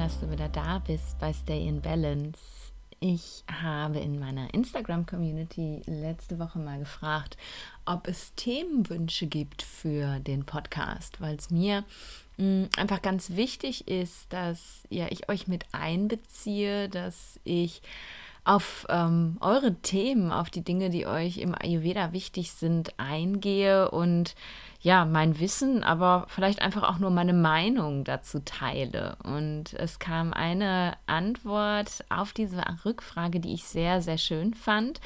Dass du wieder da bist bei Stay in Balance. Ich habe in meiner Instagram-Community letzte Woche mal gefragt, ob es Themenwünsche gibt für den Podcast, weil es mir mh, mm, einfach ganz wichtig ist, dass ja, ich euch mit einbeziehe, dass ich auf ähm, eure Themen, auf die Dinge, die euch im Ayurveda wichtig sind, eingehe und ja, mein Wissen, aber vielleicht einfach auch nur meine Meinung dazu teile. Und es kam eine Antwort auf diese Rückfrage, die ich sehr, sehr schön fand.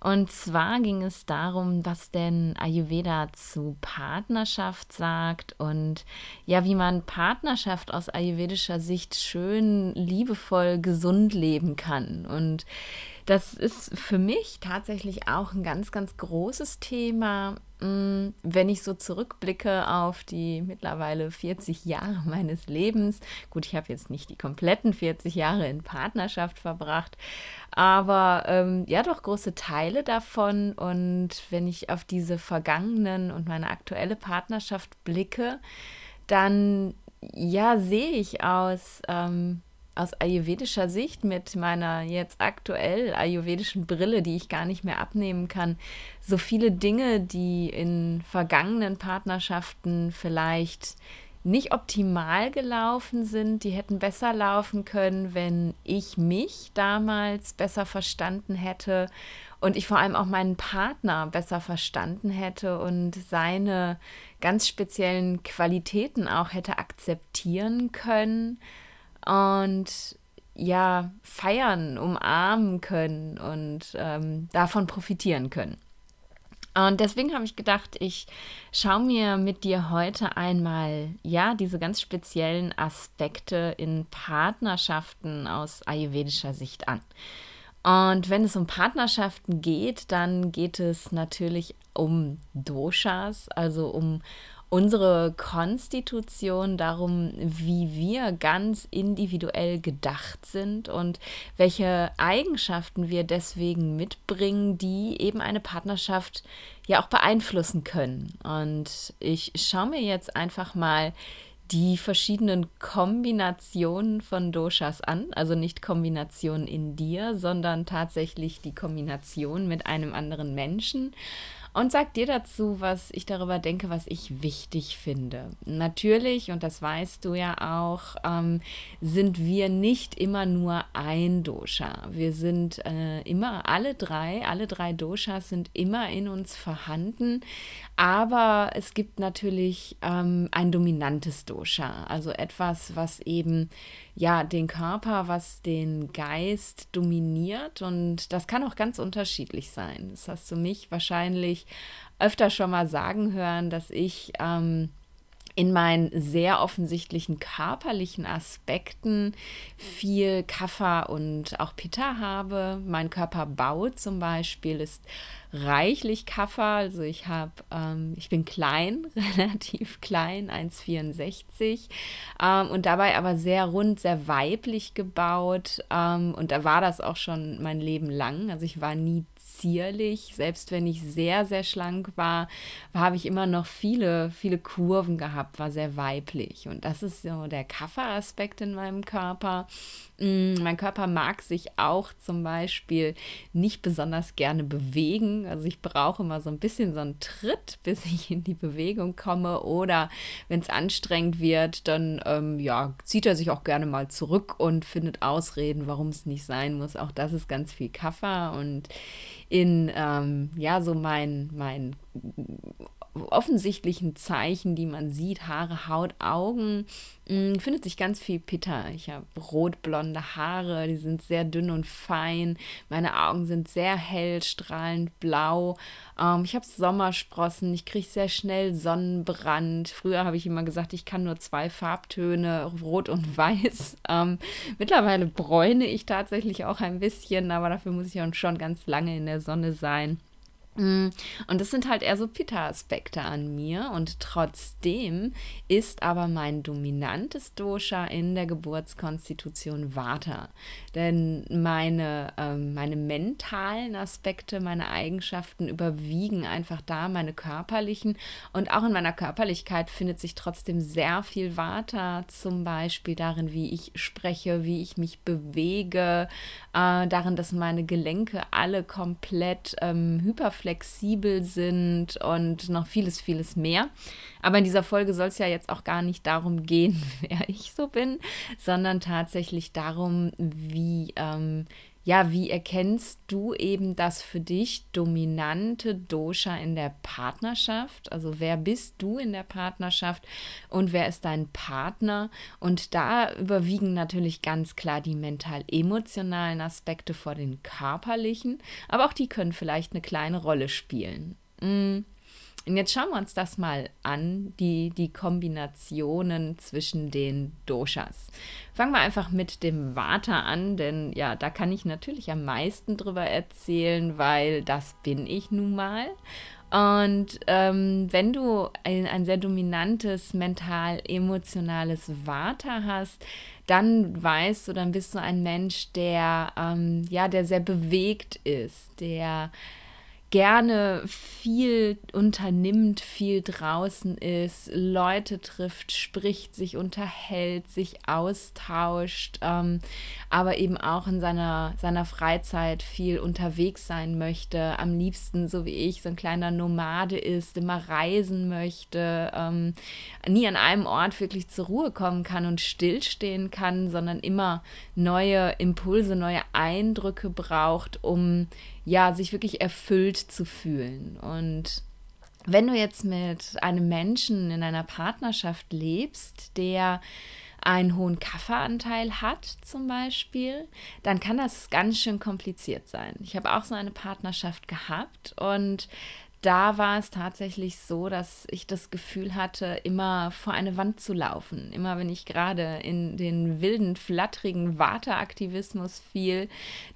Und zwar ging es darum, was denn Ayurveda zu Partnerschaft sagt und ja, wie man Partnerschaft aus ayurvedischer Sicht schön, liebevoll, gesund leben kann. Und das ist für mich tatsächlich auch ein ganz, ganz großes Thema, wenn ich so zurückblicke auf die mittlerweile 40 Jahre meines Lebens. Gut, ich habe jetzt nicht die kompletten 40 Jahre in Partnerschaft verbracht, aber ähm, ja doch große Teile davon. Und wenn ich auf diese vergangenen und meine aktuelle Partnerschaft blicke, dann ja sehe ich aus ähm, aus ayurvedischer Sicht mit meiner jetzt aktuell ayurvedischen Brille, die ich gar nicht mehr abnehmen kann, so viele Dinge, die in vergangenen Partnerschaften vielleicht nicht optimal gelaufen sind, die hätten besser laufen können, wenn ich mich damals besser verstanden hätte und ich vor allem auch meinen Partner besser verstanden hätte und seine ganz speziellen Qualitäten auch hätte akzeptieren können und ja, feiern, umarmen können und ähm, davon profitieren können. Und deswegen habe ich gedacht, ich schaue mir mit dir heute einmal, ja, diese ganz speziellen Aspekte in Partnerschaften aus ayurvedischer Sicht an. Und wenn es um Partnerschaften geht, dann geht es natürlich um Doshas, also um unsere Konstitution, darum, wie wir ganz individuell gedacht sind und welche Eigenschaften wir deswegen mitbringen, die eben eine Partnerschaft ja auch beeinflussen können. Und ich schaue mir jetzt einfach mal die verschiedenen Kombinationen von Doshas an, also nicht Kombinationen in dir, sondern tatsächlich die Kombination mit einem anderen Menschen und sag dir dazu, was ich darüber denke, was ich wichtig finde. Natürlich, und das weißt du ja auch, ähm, sind wir nicht immer nur ein Dosha. Wir sind äh, immer alle drei, alle drei Doshas sind immer in uns vorhanden, aber es gibt natürlich ähm, ein dominantes Dosha, also etwas, was eben ja den Körper, was den Geist dominiert und das kann auch ganz unterschiedlich sein. Das hast du mich wahrscheinlich öfter schon mal sagen hören, dass ich ähm, in meinen sehr offensichtlichen körperlichen Aspekten viel Kaffer und auch Pitta habe. Mein Körperbau zum Beispiel ist reichlich Kaffer. Also ich habe, ähm, ich bin klein, relativ klein, 1,64 ähm, und dabei aber sehr rund, sehr weiblich gebaut. Ähm, und da war das auch schon mein Leben lang. Also ich war nie zierlich. Selbst wenn ich sehr, sehr schlank war, habe ich immer noch viele, viele Kurven gehabt, war sehr weiblich. Und das ist so der Kafferaspekt in meinem Körper. Mm, mein Körper mag sich auch zum Beispiel nicht besonders gerne bewegen. Also ich brauche immer so ein bisschen so einen Tritt, bis ich in die Bewegung komme. Oder wenn es anstrengend wird, dann ähm, ja, zieht er sich auch gerne mal zurück und findet Ausreden, warum es nicht sein muss. Auch das ist ganz viel Kaffer. Und in ähm, ja, so mein, mein offensichtlichen Zeichen, die man sieht, Haare, Haut, Augen, mh, mm, findet sich ganz viel Pitta. Ich habe rotblonde Haare, die sind sehr dünn und fein. Meine Augen sind sehr hell, strahlend blau. Ähm, ich habe Sommersprossen, ich kriege sehr schnell Sonnenbrand. Früher habe ich immer gesagt, ich kann nur zwei Farbtöne, rot und weiß. Ähm, mittlerweile bräune ich tatsächlich auch ein bisschen, aber dafür muss ich schon ganz lange in der Sonne sein. Mm, und das sind halt eher so Pitta-Aspekte an mir. Und trotzdem ist aber mein dominantes Dosha in der Geburtskonstitution Vata. Denn meine, ähm, meine mentalen Aspekte, meine Eigenschaften überwiegen einfach da, meine körperlichen. Und auch in meiner Körperlichkeit findet sich trotzdem sehr viel Vata, zum Beispiel darin, wie ich spreche, wie ich mich bewege, äh, darin, dass meine Gelenke alle komplett ähm, hyperflexibel flexibel sind und noch vieles, vieles mehr. Aber in dieser Folge soll es ja jetzt auch gar nicht darum gehen, wer ich so bin, sondern tatsächlich darum, wie ähm, ja, wie erkennst du eben das für dich dominante Dosha in der Partnerschaft? Also wer bist du in der Partnerschaft und wer ist dein Partner? Und da überwiegen natürlich ganz klar die mental-emotionalen Aspekte vor den körperlichen, aber auch die können vielleicht eine kleine Rolle spielen. Mm. Und jetzt schauen wir uns das mal an, die, die Kombinationen zwischen den Doshas. Fangen wir einfach mit dem Vata an, denn ja, da kann ich natürlich am meisten drüber erzählen, weil das bin ich nun mal. Und ähm, wenn du ein, ein sehr dominantes mental-emotionales Vata hast, dann weißt du, dann bist du ein Mensch, der ähm, ja, der sehr bewegt ist, der gerne viel unternimmt, viel draußen ist, Leute trifft, spricht, sich unterhält, sich austauscht, ähm, aber eben auch in seiner, seiner Freizeit viel unterwegs sein möchte, am liebsten, so wie ich, so ein kleiner Nomade ist, immer reisen möchte, ähm, nie an einem Ort wirklich zur Ruhe kommen kann und stillstehen kann, sondern immer neue Impulse, neue Eindrücke braucht, um ja, sich wirklich erfüllt zu fühlen. Und wenn du jetzt mit einem Menschen in einer Partnerschaft lebst, der einen hohen Kaffeeanteil hat zum Beispiel, dann kann das ganz schön kompliziert sein. Ich habe auch so eine Partnerschaft gehabt und da war es tatsächlich so, dass ich das Gefühl hatte, immer vor eine Wand zu laufen. Immer wenn ich gerade in den wilden, flatterigen Warteaktivismus fiel,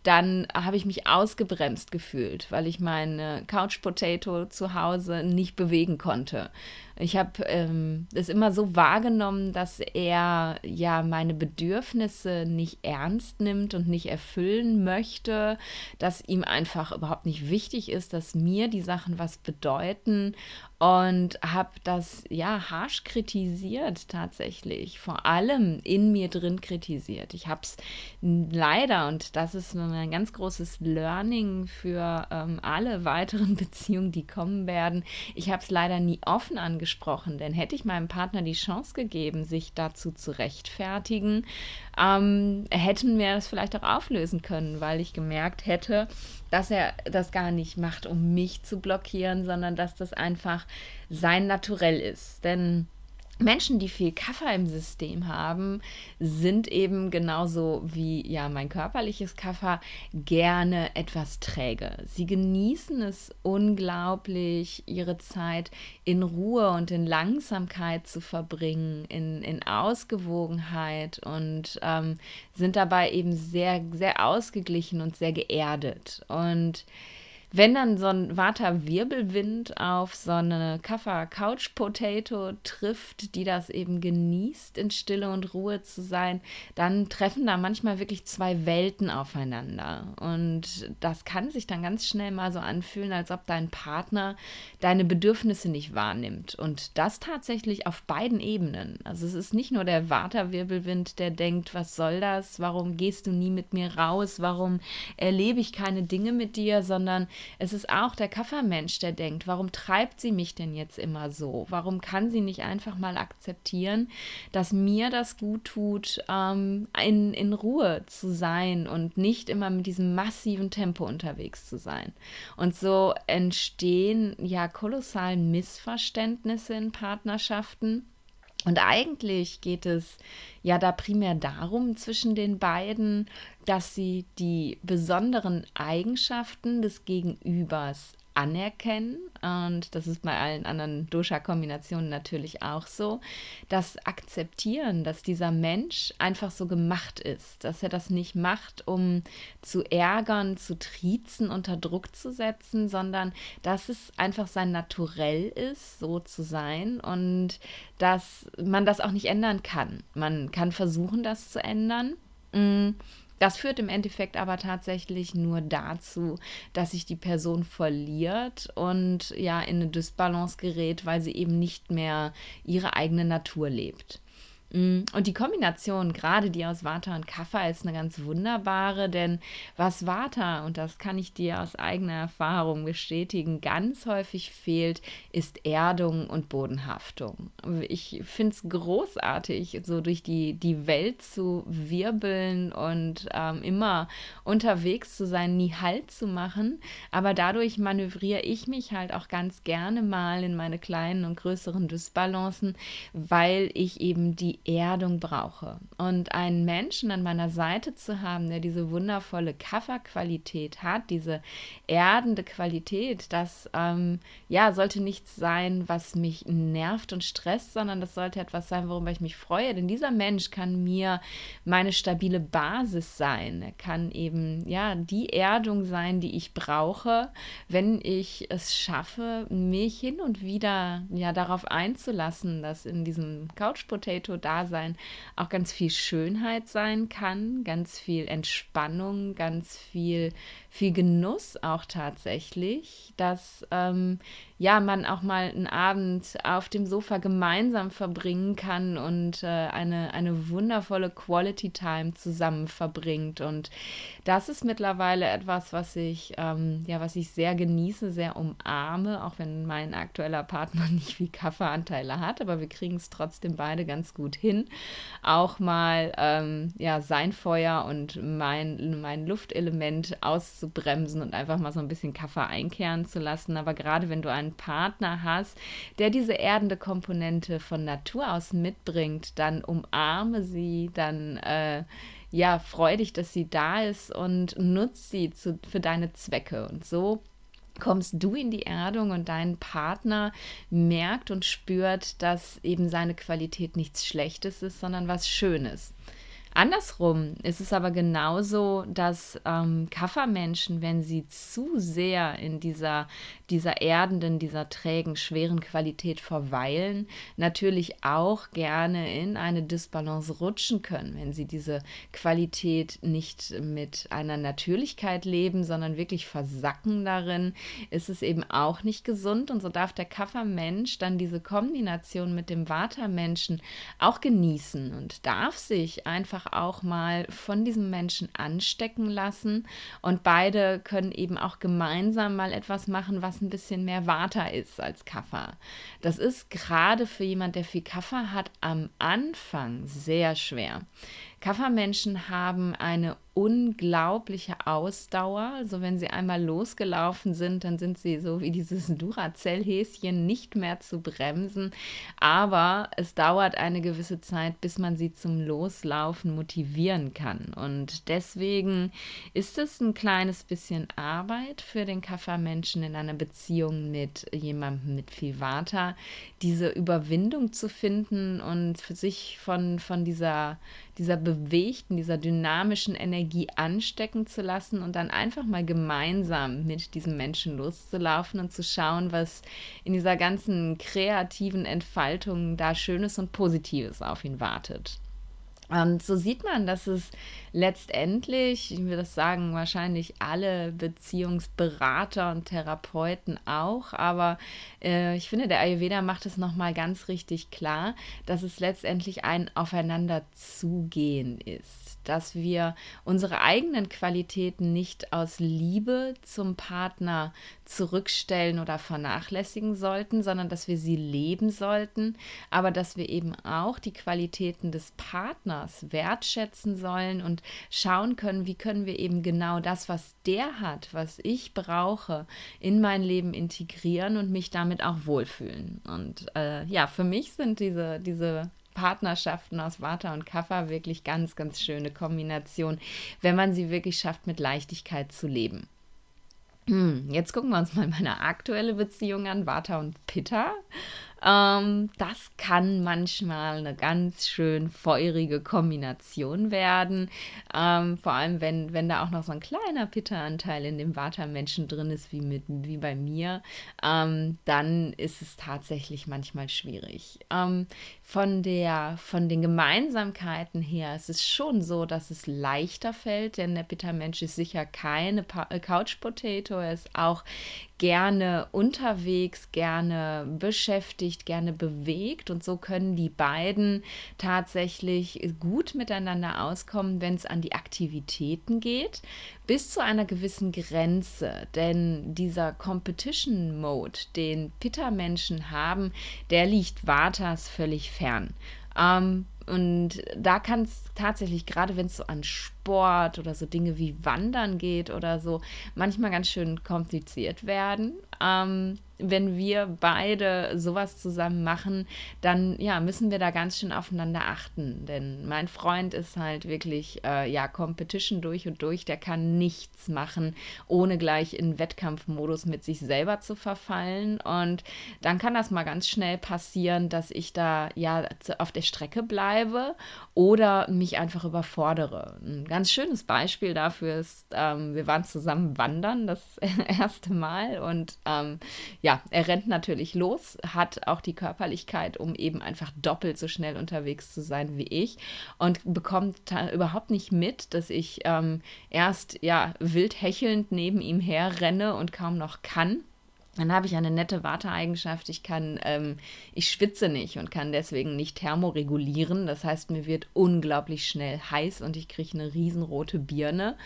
dann habe ich mich ausgebremst gefühlt, weil ich meine Couch Potato zu Hause nicht bewegen konnte. Ich habe ähm, es immer so wahrgenommen, dass er ja meine Bedürfnisse nicht ernst nimmt und nicht erfüllen möchte, dass ihm einfach überhaupt nicht wichtig ist, dass mir die Sachen was bedeuten und habe das ja harsch kritisiert tatsächlich, vor allem in mir drin kritisiert. Ich habe es leider, und das ist ein ganz großes Learning für ähm, alle weiteren Beziehungen, die kommen werden, ich habe es leider nie offen angesprochen, denn hätte ich meinem Partner die Chance gegeben, sich dazu zu rechtfertigen, ähm, hätten wir das vielleicht auch auflösen können, weil ich gemerkt hätte, dass er das gar nicht macht, um mich zu blockieren, sondern dass das einfach sein Naturell ist. Denn Menschen, die viel Kaffer im System haben, sind eben genauso wie ja mein körperliches Kaffer gerne etwas träge. Sie genießen es unglaublich, ihre Zeit in Ruhe und in Langsamkeit zu verbringen, in, in Ausgewogenheit und ähm, sind dabei eben sehr, sehr ausgeglichen und sehr geerdet. Und wenn dann so ein Vata-Wirbelwind auf so eine Kaffer-Couch-Potato trifft, die das eben genießt, in Stille und Ruhe zu sein, dann treffen da manchmal wirklich zwei Welten aufeinander. Und das kann sich dann ganz schnell mal so anfühlen, als ob dein Partner deine Bedürfnisse nicht wahrnimmt. Und das tatsächlich auf beiden Ebenen. Also es ist nicht nur der Vata-Wirbelwind, der denkt, was soll das? Warum gehst du nie mit mir raus? Warum erlebe ich keine Dinge mit dir? Sondern es ist auch der Kaffermensch, der denkt, warum treibt sie mich denn jetzt immer so? Warum kann sie nicht einfach mal akzeptieren, dass mir das gut tut, ähm, in, in Ruhe zu sein und nicht immer mit diesem massiven Tempo unterwegs zu sein? Und so entstehen ja kolossal Missverständnisse in Partnerschaften und eigentlich geht es ja da primär darum zwischen den beiden, dass sie die besonderen Eigenschaften des Gegenübers anerkennen, und das ist bei allen anderen Dosha-Kombinationen natürlich auch so, das Akzeptieren, dass dieser Mensch einfach so gemacht ist, dass er das nicht macht, um zu ärgern, zu triezen, unter Druck zu setzen, sondern dass es einfach sein Naturell ist, so zu sein und dass man das auch nicht ändern kann. Man kann versuchen, das zu ändern. Mm, das führt im Endeffekt aber tatsächlich nur dazu, dass sich die Person verliert und ja in eine Dysbalance gerät, weil sie eben nicht mehr ihre eigene Natur lebt. Mm, und die Kombination, gerade die aus Vata und Kapha, ist eine ganz wunderbare, denn was Vata, und das kann ich dir aus eigener Erfahrung bestätigen, ganz häufig fehlt, ist Erdung und Bodenhaftung. Ich finde es großartig, so durch die, die Welt zu wirbeln und ähm, immer unterwegs zu sein, nie Halt zu machen. Aber dadurch manövriere ich mich halt auch ganz gerne mal in meine kleinen und größeren Dysbalancen, weil ich eben die Erdung brauche. Und einen Menschen an meiner Seite zu haben, der diese wundervolle Kafferqualität hat, diese erdende Qualität, das ähm, ja sollte nichts sein, was mich nervt und stresst, sondern das sollte etwas sein, worüber ich mich freue. Denn dieser Mensch kann mir meine stabile Basis sein. Er kann eben ja die Erdung sein, die ich brauche, wenn ich es schaffe, mich hin und wieder ja darauf einzulassen, dass in diesem Couch Potato da Dasein auch ganz viel Schönheit sein kann, ganz viel Entspannung, ganz viel, viel Genuss auch tatsächlich, dass ähm, ja, man auch mal einen Abend auf dem Sofa gemeinsam verbringen kann und äh, eine, eine wundervolle Quality Time zusammen verbringt. Und das ist mittlerweile etwas, was ich, ähm, ja, was ich sehr genieße, sehr umarme, auch wenn mein aktueller Partner nicht wie Kaffeeanteile hat, aber wir kriegen es trotzdem beide ganz gut hin. Auch mal ähm, ja, sein Feuer und mein, mein Luftelement auszubremsen und einfach mal so ein bisschen Kaffee einkehren zu lassen. Aber gerade wenn du einen Partner hast, der diese erdende Komponente von Natur aus mitbringt, dann umarme sie, dann äh, ja, freu dich, dass sie da ist und nutze sie zu, für deine Zwecke. Und so kommst du in die Erdung und dein Partner merkt und spürt, dass eben seine Qualität nichts Schlechtes ist, sondern was Schönes. Andersrum ist es aber genauso, dass ähm, Kaffermenschen, wenn sie zu sehr in dieser, dieser erdenden, dieser trägen, schweren Qualität verweilen, natürlich auch gerne in eine Disbalance rutschen können, wenn sie diese Qualität nicht mit einer Natürlichkeit leben, sondern wirklich versacken darin, ist es eben auch nicht gesund. Und so darf der Kaffermensch dann diese Kombination mit dem Vata-Menschen auch genießen und darf sich einfach einfach auch mal von diesem Menschen anstecken lassen und beide können eben auch gemeinsam mal etwas machen, was ein bisschen mehr Water ist als Kaffer. Das ist gerade für jemand, der viel Kaffer hat, am Anfang sehr schwer. Kaffermenschen haben eine unglaubliche Ausdauer. Also wenn sie einmal losgelaufen sind, dann sind sie so wie dieses Duracell-Häschen nicht mehr zu bremsen. Aber es dauert eine gewisse Zeit, bis man sie zum Loslaufen motivieren kann. Und deswegen ist es ein kleines bisschen Arbeit für den Kaffermenschen in einer Beziehung mit jemandem mit viel Vata, diese Überwindung zu finden und für sich von, von dieser dieser bewegten, dieser dynamischen Energie anstecken zu lassen und dann einfach mal gemeinsam mit diesem Menschen loszulaufen und zu schauen, was in dieser ganzen kreativen Entfaltung da Schönes und Positives auf ihn wartet. Und so sieht man, dass es letztendlich, ich würde das sagen, wahrscheinlich alle Beziehungsberater und Therapeuten auch, aber äh, ich finde, der Ayurveda macht es nochmal ganz richtig klar, dass es letztendlich ein Aufeinanderzugehen ist, dass wir unsere eigenen Qualitäten nicht aus Liebe zum Partner zurückstellen oder vernachlässigen sollten, sondern dass wir sie leben sollten, aber dass wir eben auch die Qualitäten des Partners wertschätzen sollen und schauen können, wie können wir eben genau das, was der hat, was ich brauche, in mein Leben integrieren und mich damit auch wohlfühlen. Und äh, ja, für mich sind diese, diese Partnerschaften aus Vata und Kapha wirklich ganz, ganz schöne Kombination, wenn man sie wirklich schafft, mit Leichtigkeit zu leben. Hm, jetzt gucken wir uns mal meine aktuelle Beziehung an, Vata und Pitta. Ähm, das kann manchmal eine ganz schön feurige Kombination werden. Ähm, vor allem, wenn, wenn da auch noch so ein kleiner Pitta-Anteil in dem Vata-Menschen drin ist, wie, mit, wie bei mir, ähm, dann ist es tatsächlich manchmal schwierig. Ähm, von, der, von den Gemeinsamkeiten her ist es schon so, dass es leichter fällt, denn der Pitta-Mensch ist sicher keine Couch-Potato, er ist auch gerne unterwegs, gerne beschäftigt, gerne bewegt. Und so können die beiden tatsächlich gut miteinander auskommen, wenn es an die Aktivitäten geht, bis zu einer gewissen Grenze. Denn dieser Competition Mode, den Pitta-Menschen haben, der liegt Vatas völlig fern. Ähm, und da kann es tatsächlich, gerade wenn es so an Sport oder so Dinge wie Wandern geht oder so, manchmal ganz schön kompliziert werden. Ähm, wenn wir beide sowas zusammen machen, dann ja, müssen wir da ganz schön aufeinander achten. Denn mein Freund ist halt wirklich, äh, ja, Competition durch und durch. Der kann nichts machen, ohne gleich in Wettkampfmodus mit sich selber zu verfallen. Und dann kann das mal ganz schnell passieren, dass ich da ja auf der Strecke bleibe oder mich einfach überfordere. Ein ganz schönes Beispiel dafür ist, ähm, wir waren zusammen wandern, das erste Mal. Und ähm, ja, er rennt natürlich los, hat auch die Körperlichkeit, um eben einfach doppelt so schnell unterwegs zu sein wie ich und bekommt überhaupt nicht mit, dass ich ähm, erst ja wild hechelnd neben ihm her renne und kaum noch kann dann habe ich eine nette Warteeigenschaft. Ich kann, ähm, ich schwitze nicht und kann deswegen nicht thermoregulieren. Das heißt, mir wird unglaublich schnell heiß und ich kriege eine riesenrote Birne.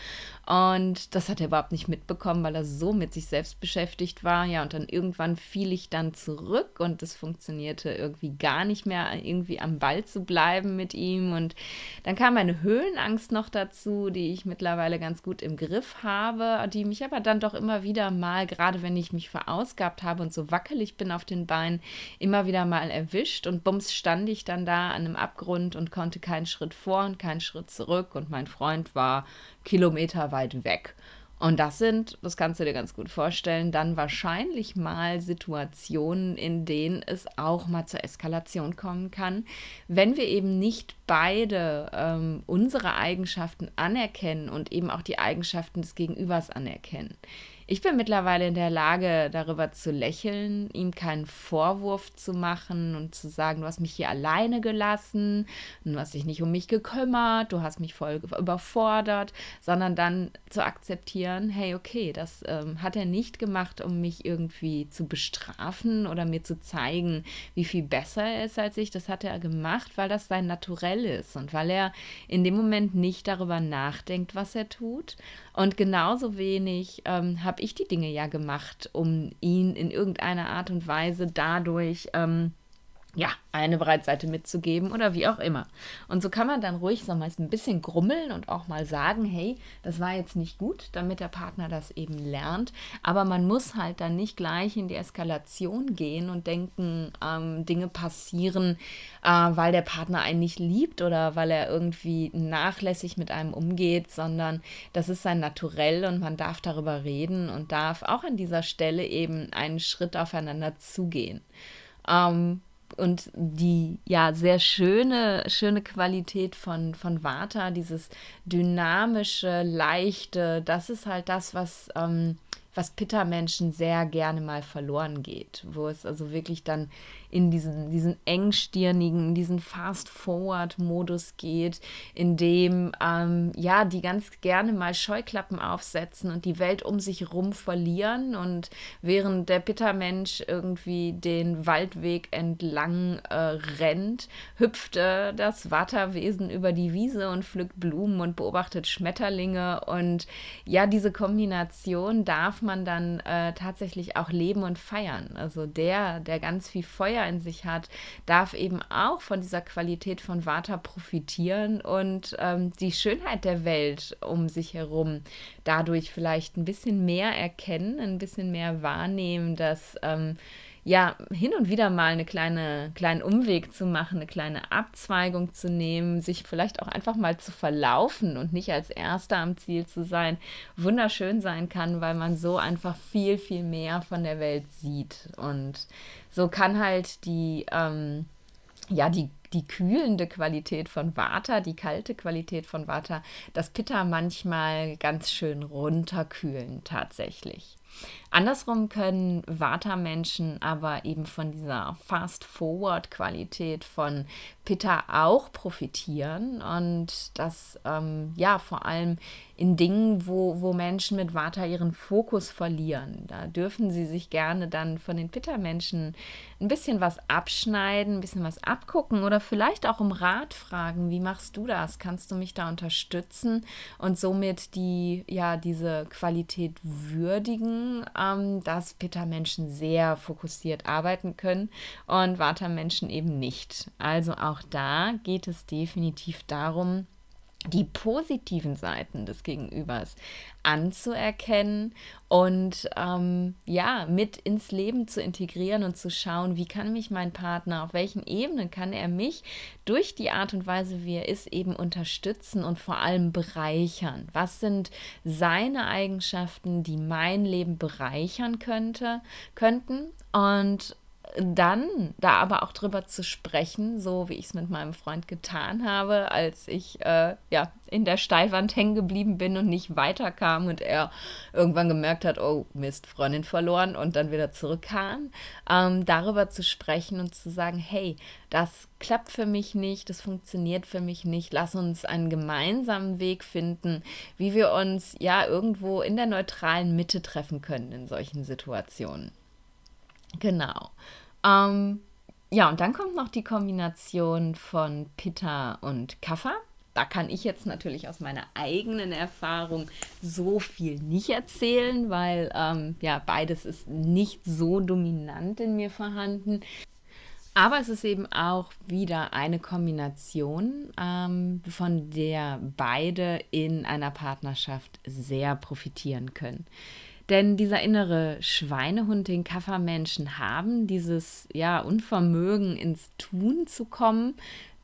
Und das hat er überhaupt nicht mitbekommen, weil er so mit sich selbst beschäftigt war. Ja, und dann irgendwann fiel ich dann zurück und es funktionierte irgendwie gar nicht mehr, irgendwie am Ball zu bleiben mit ihm. Und dann kam eine Höhenangst noch dazu, die ich mittlerweile ganz gut im Griff habe, die mich aber dann doch immer wieder mal, gerade wenn ich mich verausgabe, verausgabt habe und so wackelig bin auf den Beinen, immer wieder mal erwischt und bums stand ich dann da an einem Abgrund und konnte keinen Schritt vor und keinen Schritt zurück und mein Freund war kilometerweit weg. Und das sind, das kannst du dir ganz gut vorstellen, dann wahrscheinlich mal Situationen, in denen es auch mal zur Eskalation kommen kann, wenn wir eben nicht beide ähm, unsere Eigenschaften anerkennen und eben auch die Eigenschaften des Gegenübers anerkennen. Ich bin mittlerweile in der Lage, darüber zu lächeln, ihm keinen Vorwurf zu machen und zu sagen, du hast mich hier alleine gelassen, du hast dich nicht um mich gekümmert, du hast mich voll überfordert, sondern dann zu akzeptieren, hey, okay, das ähm, hat er nicht gemacht, um mich irgendwie zu bestrafen oder mir zu zeigen, wie viel besser er ist als ich. Das hat er gemacht, weil das sein Naturell ist und weil er in dem Moment nicht darüber nachdenkt, was er tut. Und genauso wenig ähm, habe habe ich die Dinge ja gemacht, um ihn in irgendeiner Art und Weise dadurch ähm, ja, eine Breitseite mitzugeben oder wie auch immer. Und so kann man dann ruhig so mal ein bisschen grummeln und auch mal sagen, hey, das war jetzt nicht gut, damit der Partner das eben lernt. Aber man muss halt dann nicht gleich in die Eskalation gehen und denken, ähm, Dinge passieren, äh, weil der Partner einen nicht liebt oder weil er irgendwie nachlässig mit einem umgeht, sondern das ist sein Naturell und man darf darüber reden und darf auch an dieser Stelle eben einen Schritt aufeinander zugehen. Ähm, und die ja sehr schöne, schöne Qualität von, von Vata, dieses dynamische, leichte, das ist halt das, was, ähm, was Pitta-Menschen sehr gerne mal verloren geht, wo es also wirklich dann in diesen, diesen engstirnigen, diesen Fast-Forward-Modus geht, in dem ähm, ja, die ganz gerne mal Scheuklappen aufsetzen und die Welt um sich herum verlieren und während der Pittermensch irgendwie den Waldweg entlang äh, rennt, hüpft äh, das Watterwesen über die Wiese und pflückt Blumen und beobachtet Schmetterlinge und ja, diese Kombination darf man dann äh, tatsächlich auch leben und feiern. Also der, der ganz viel Feuer in sich hat, darf eben auch von dieser Qualität von Vata profitieren und ähm, die Schönheit der Welt um sich herum dadurch vielleicht ein bisschen mehr erkennen, ein bisschen mehr wahrnehmen, dass ähm, ja, hin und wieder mal eine kleine, kleinen Umweg zu machen, eine kleine Abzweigung zu nehmen, sich vielleicht auch einfach mal zu verlaufen und nicht als Erster am Ziel zu sein, wunderschön sein kann, weil man so einfach viel, viel mehr von der Welt sieht. Und so kann halt die, ähm, ja, die die kühlende Qualität von Vata, die kalte Qualität von Vata, das Pitta manchmal ganz schön runterkühlen tatsächlich. Andersrum können Vata-Menschen aber eben von dieser Fast-Forward-Qualität von Pitta auch profitieren und das ähm, ja vor allem in Dingen, wo, wo Menschen mit Vata ihren Fokus verlieren. Da dürfen sie sich gerne dann von den Pitta-Menschen ein bisschen was abschneiden, ein bisschen was abgucken oder vielleicht auch um Rat fragen, wie machst du das? Kannst du mich da unterstützen und somit die, ja, diese Qualität würdigen, ähm, dass Pitta-Menschen sehr fokussiert arbeiten können und Vata-Menschen eben nicht. Also auch da geht es definitiv darum, die positiven Seiten des Gegenübers anzuerkennen und ähm, ja, mit ins Leben zu integrieren und zu schauen, wie kann mich mein Partner, auf welchen Ebenen kann er mich durch die Art und Weise, wie er ist, eben unterstützen und vor allem bereichern. Was sind seine Eigenschaften, die mein Leben bereichern könnte, könnten? Und dann da aber auch drüber zu sprechen, so wie ich es mit meinem Freund getan habe, als ich äh, ja in der Steilwand hängen geblieben bin und nicht weiterkam und er irgendwann gemerkt hat, oh Mist, Freundin verloren und dann wieder zurückkam, ähm, darüber zu sprechen und zu sagen, hey, das klappt für mich nicht, das funktioniert für mich nicht, lass uns einen gemeinsamen Weg finden, wie wir uns ja irgendwo in der neutralen Mitte treffen können in solchen Situationen. Genau. Ähm, ja, und dann kommt noch die Kombination von Pitta und Kaffa. Da kann ich jetzt natürlich aus meiner eigenen Erfahrung so viel nicht erzählen, weil ähm, ja beides ist nicht so dominant in mir vorhanden. Aber es ist eben auch wieder eine Kombination, ähm, von der beide in einer Partnerschaft sehr profitieren können. Denn dieser innere Schweinehund, den Kaffermenschen haben, dieses ja Unvermögen ins Tun zu kommen,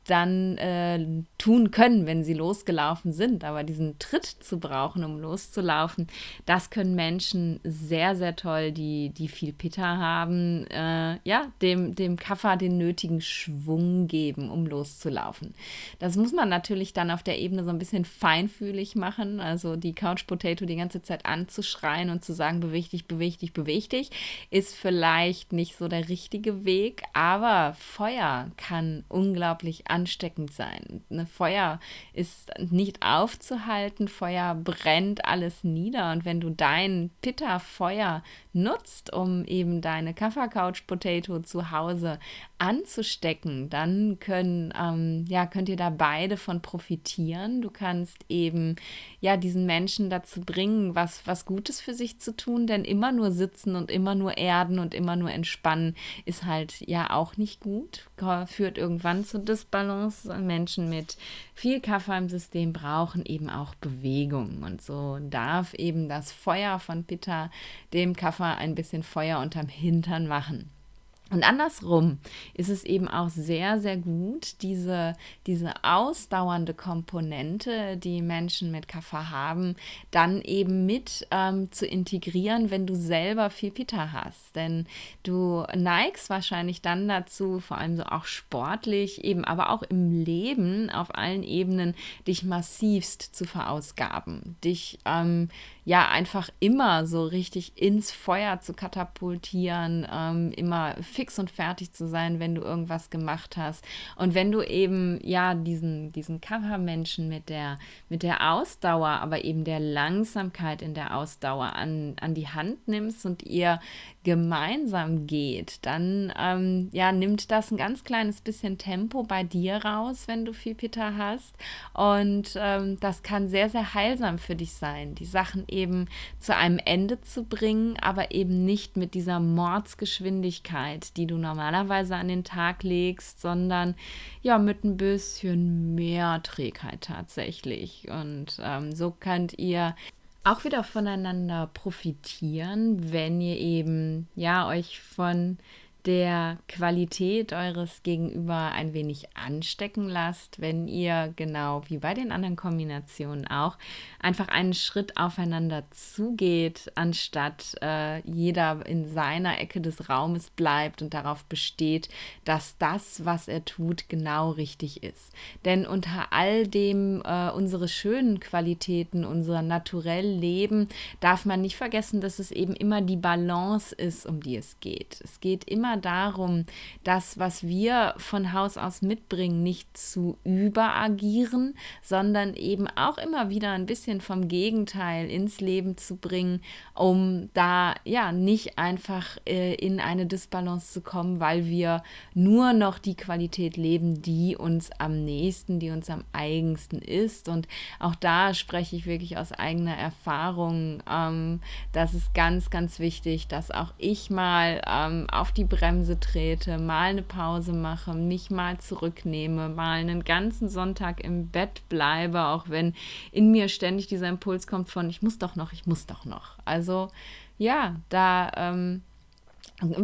dann äh, tun können, wenn sie losgelaufen sind. Aber diesen Tritt zu brauchen, um loszulaufen, das können Menschen sehr, sehr toll, die, die viel Pitta haben, äh, ja, dem, dem Kaffer den nötigen Schwung geben, um loszulaufen. Das muss man natürlich dann auf der Ebene so ein bisschen feinfühlig machen, also die Couch Potato die ganze Zeit anzuschreien und zu sagen, beweg dich, beweg dich, beweg dich, ist vielleicht nicht so der richtige Weg, aber Feuer kann unglaublich ansteckend sein. Ne, Feuer ist nicht aufzuhalten, Feuer brennt alles nieder und wenn du dein Pitta-Feuer nutzt, um eben deine Kaffer-Couch Potato zu Hause anzustecken, dann können, ähm, ja, könnt ihr da beide von profitieren. Du kannst eben ja diesen Menschen dazu bringen, was, was Gutes für sich zu tun, denn immer nur sitzen und immer nur erden und immer nur entspannen ist halt ja auch nicht gut, führt irgendwann zu Disbalance. Menschen mit viel Kaffee im System brauchen eben auch Bewegung und so darf eben das Feuer von Pitta dem Kaffee ein bisschen Feuer unterm Hintern machen. Und andersrum ist es eben auch sehr, sehr gut, diese, diese ausdauernde Komponente, die Menschen mit Kaffer haben, dann eben mit ähm, zu integrieren, wenn du selber viel Pitta hast. Denn du neigst wahrscheinlich dann dazu, vor allem so auch sportlich, eben aber auch im Leben auf allen Ebenen, dich massivst zu verausgaben, dich ähm, ja einfach immer so richtig ins Feuer zu katapultieren, ähm, immer fix und fertig zu sein, wenn du irgendwas gemacht hast. Und wenn du eben ja diesen, diesen Covermenschen mit der, mit der Ausdauer, aber eben der Langsamkeit in der Ausdauer an, an die Hand nimmst und ihr gemeinsam geht, dann ähm, ja, nimmt das ein ganz kleines bisschen Tempo bei dir raus, wenn du viel Pitta hast. Und ähm, das kann sehr, sehr heilsam für dich sein, die Sachen eben zu einem Ende zu bringen, aber eben nicht mit dieser Mordsgeschwindigkeit, die du normalerweise an den Tag legst, sondern ja, mit ein bisschen mehr Trägheit tatsächlich. Und ähm, so könnt ihr auch wieder voneinander profitieren, wenn ihr eben ja euch von der Qualität eures Gegenüber ein wenig anstecken lasst, wenn ihr genau wie bei den anderen Kombinationen auch einfach einen Schritt aufeinander zugeht, anstatt äh, jeder in seiner Ecke des Raumes bleibt und darauf besteht, dass das, was er tut, genau richtig ist. Denn unter all dem äh, unsere schönen Qualitäten, unser naturell Leben, darf man nicht vergessen, dass es eben immer die Balance ist, um die es geht. Es geht immer darum, das, was wir von Haus aus mitbringen, nicht zu überagieren, sondern eben auch immer wieder ein bisschen vom Gegenteil ins Leben zu bringen, um da ja nicht einfach äh, in eine Disbalance zu kommen, weil wir nur noch die Qualität leben, die uns am nächsten, die uns am eigensten ist. Und auch da spreche ich wirklich aus eigener Erfahrung. Ähm, das ist ganz, ganz wichtig, dass auch ich mal ähm, auf die Bremse trete, mal eine Pause mache, mich mal zurücknehme, mal einen ganzen Sonntag im Bett bleibe, auch wenn in mir ständig dieser Impuls kommt von, ich muss doch noch, ich muss doch noch. Also ja, da ähm,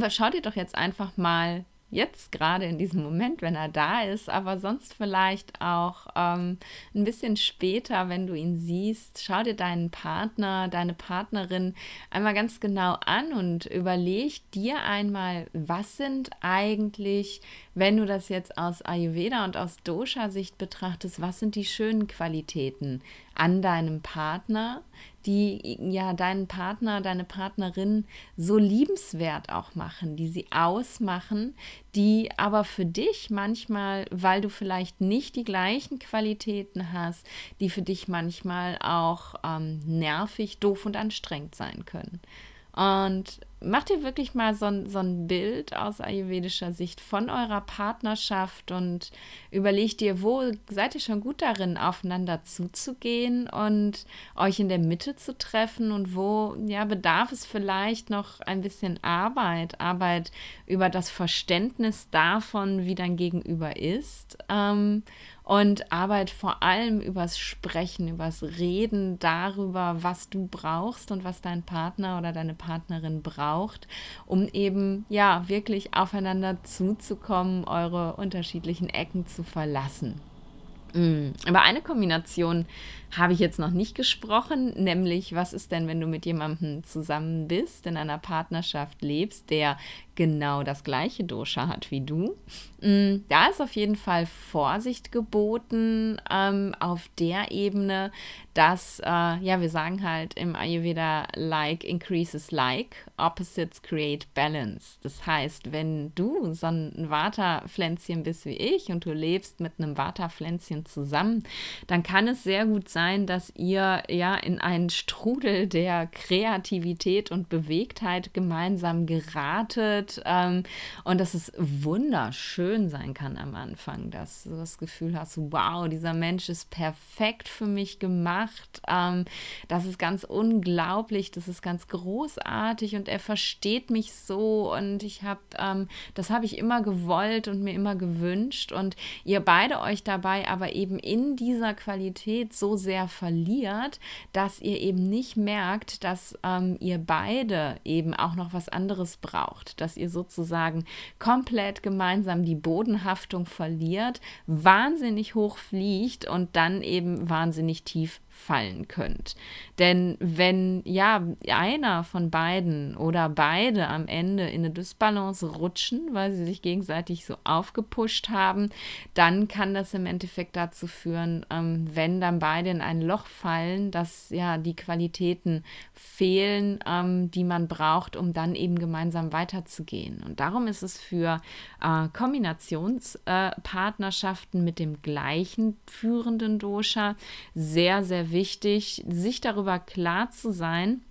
schau dir doch jetzt einfach mal jetzt gerade in diesem Moment, wenn er da ist, aber sonst vielleicht auch ähm, ein bisschen später, wenn du ihn siehst, schau dir deinen Partner, deine Partnerin einmal ganz genau an und überleg dir einmal, was sind eigentlich, wenn du das jetzt aus Ayurveda und aus Dosha-Sicht betrachtest, was sind die schönen Qualitäten an deinem Partner, die ja deinen Partner, deine Partnerin so liebenswert auch machen, die sie ausmachen, die aber für dich manchmal, weil du vielleicht nicht die gleichen Qualitäten hast, die für dich manchmal auch ähm, nervig, doof und anstrengend sein können. Und mach dir wirklich mal so ein, so ein Bild aus ayurvedischer Sicht von eurer Partnerschaft und überleg dir, wo seid ihr schon gut darin, aufeinander zuzugehen und euch in der Mitte zu treffen und wo ja bedarf es vielleicht noch ein bisschen Arbeit, Arbeit über das Verständnis davon, wie dein Gegenüber ist. Ähm, und Arbeit vor allem übers Sprechen, übers Reden darüber, was du brauchst und was dein Partner oder deine Partnerin braucht, um eben ja wirklich aufeinander zuzukommen, eure unterschiedlichen Ecken zu verlassen. Mm, über eine Kombination habe ich jetzt noch nicht gesprochen, nämlich was ist denn, wenn du mit jemandem zusammen bist, in einer Partnerschaft lebst, der genau das gleiche Dosha hat wie du. Mm, da ist auf jeden Fall Vorsicht geboten ähm, auf der Ebene, dass, äh, ja, wir sagen halt im Ayurveda, like increases like, opposites create balance. Das heißt, wenn du so ein Vata-Pflänzchen bist wie ich und du lebst mit einem Vata-Pflänzchen zusammen, dann kann es sehr gut sein, dass ihr ja in einen Strudel der Kreativität und Bewegtheit gemeinsam geratet ähm, und dass es wunderschön sein kann am Anfang, dass du das Gefühl hast, wow, dieser Mensch ist perfekt für mich gemacht, ähm, das ist ganz unglaublich, das ist ganz großartig und er versteht mich so. Und ich habe, ähm, das habe ich immer gewollt und mir immer gewünscht. Und ihr beide euch dabei aber eben in dieser Qualität so sehr verliert, dass ihr eben nicht merkt, dass ähm, ihr beide eben auch noch was anderes braucht, dass ihr sozusagen komplett gemeinsam die Bodenhaftung verliert, wahnsinnig hoch fliegt und dann eben wahnsinnig tief fallen könnt. Denn wenn ja einer von beiden oder beide am Ende in eine Dysbalance rutschen, weil sie sich gegenseitig so aufgepusht haben, dann kann das im Endeffekt dazu führen, ähm, wenn dann beide in ein Loch fallen, dass ja die Qualitäten fehlen, ähm, die man braucht, um dann eben gemeinsam weiterzugehen. Und darum ist es für äh, Kombinationspartnerschaften äh, mit dem gleichen führenden Dosha sehr, sehr wichtig, sich darüber klar zu sein,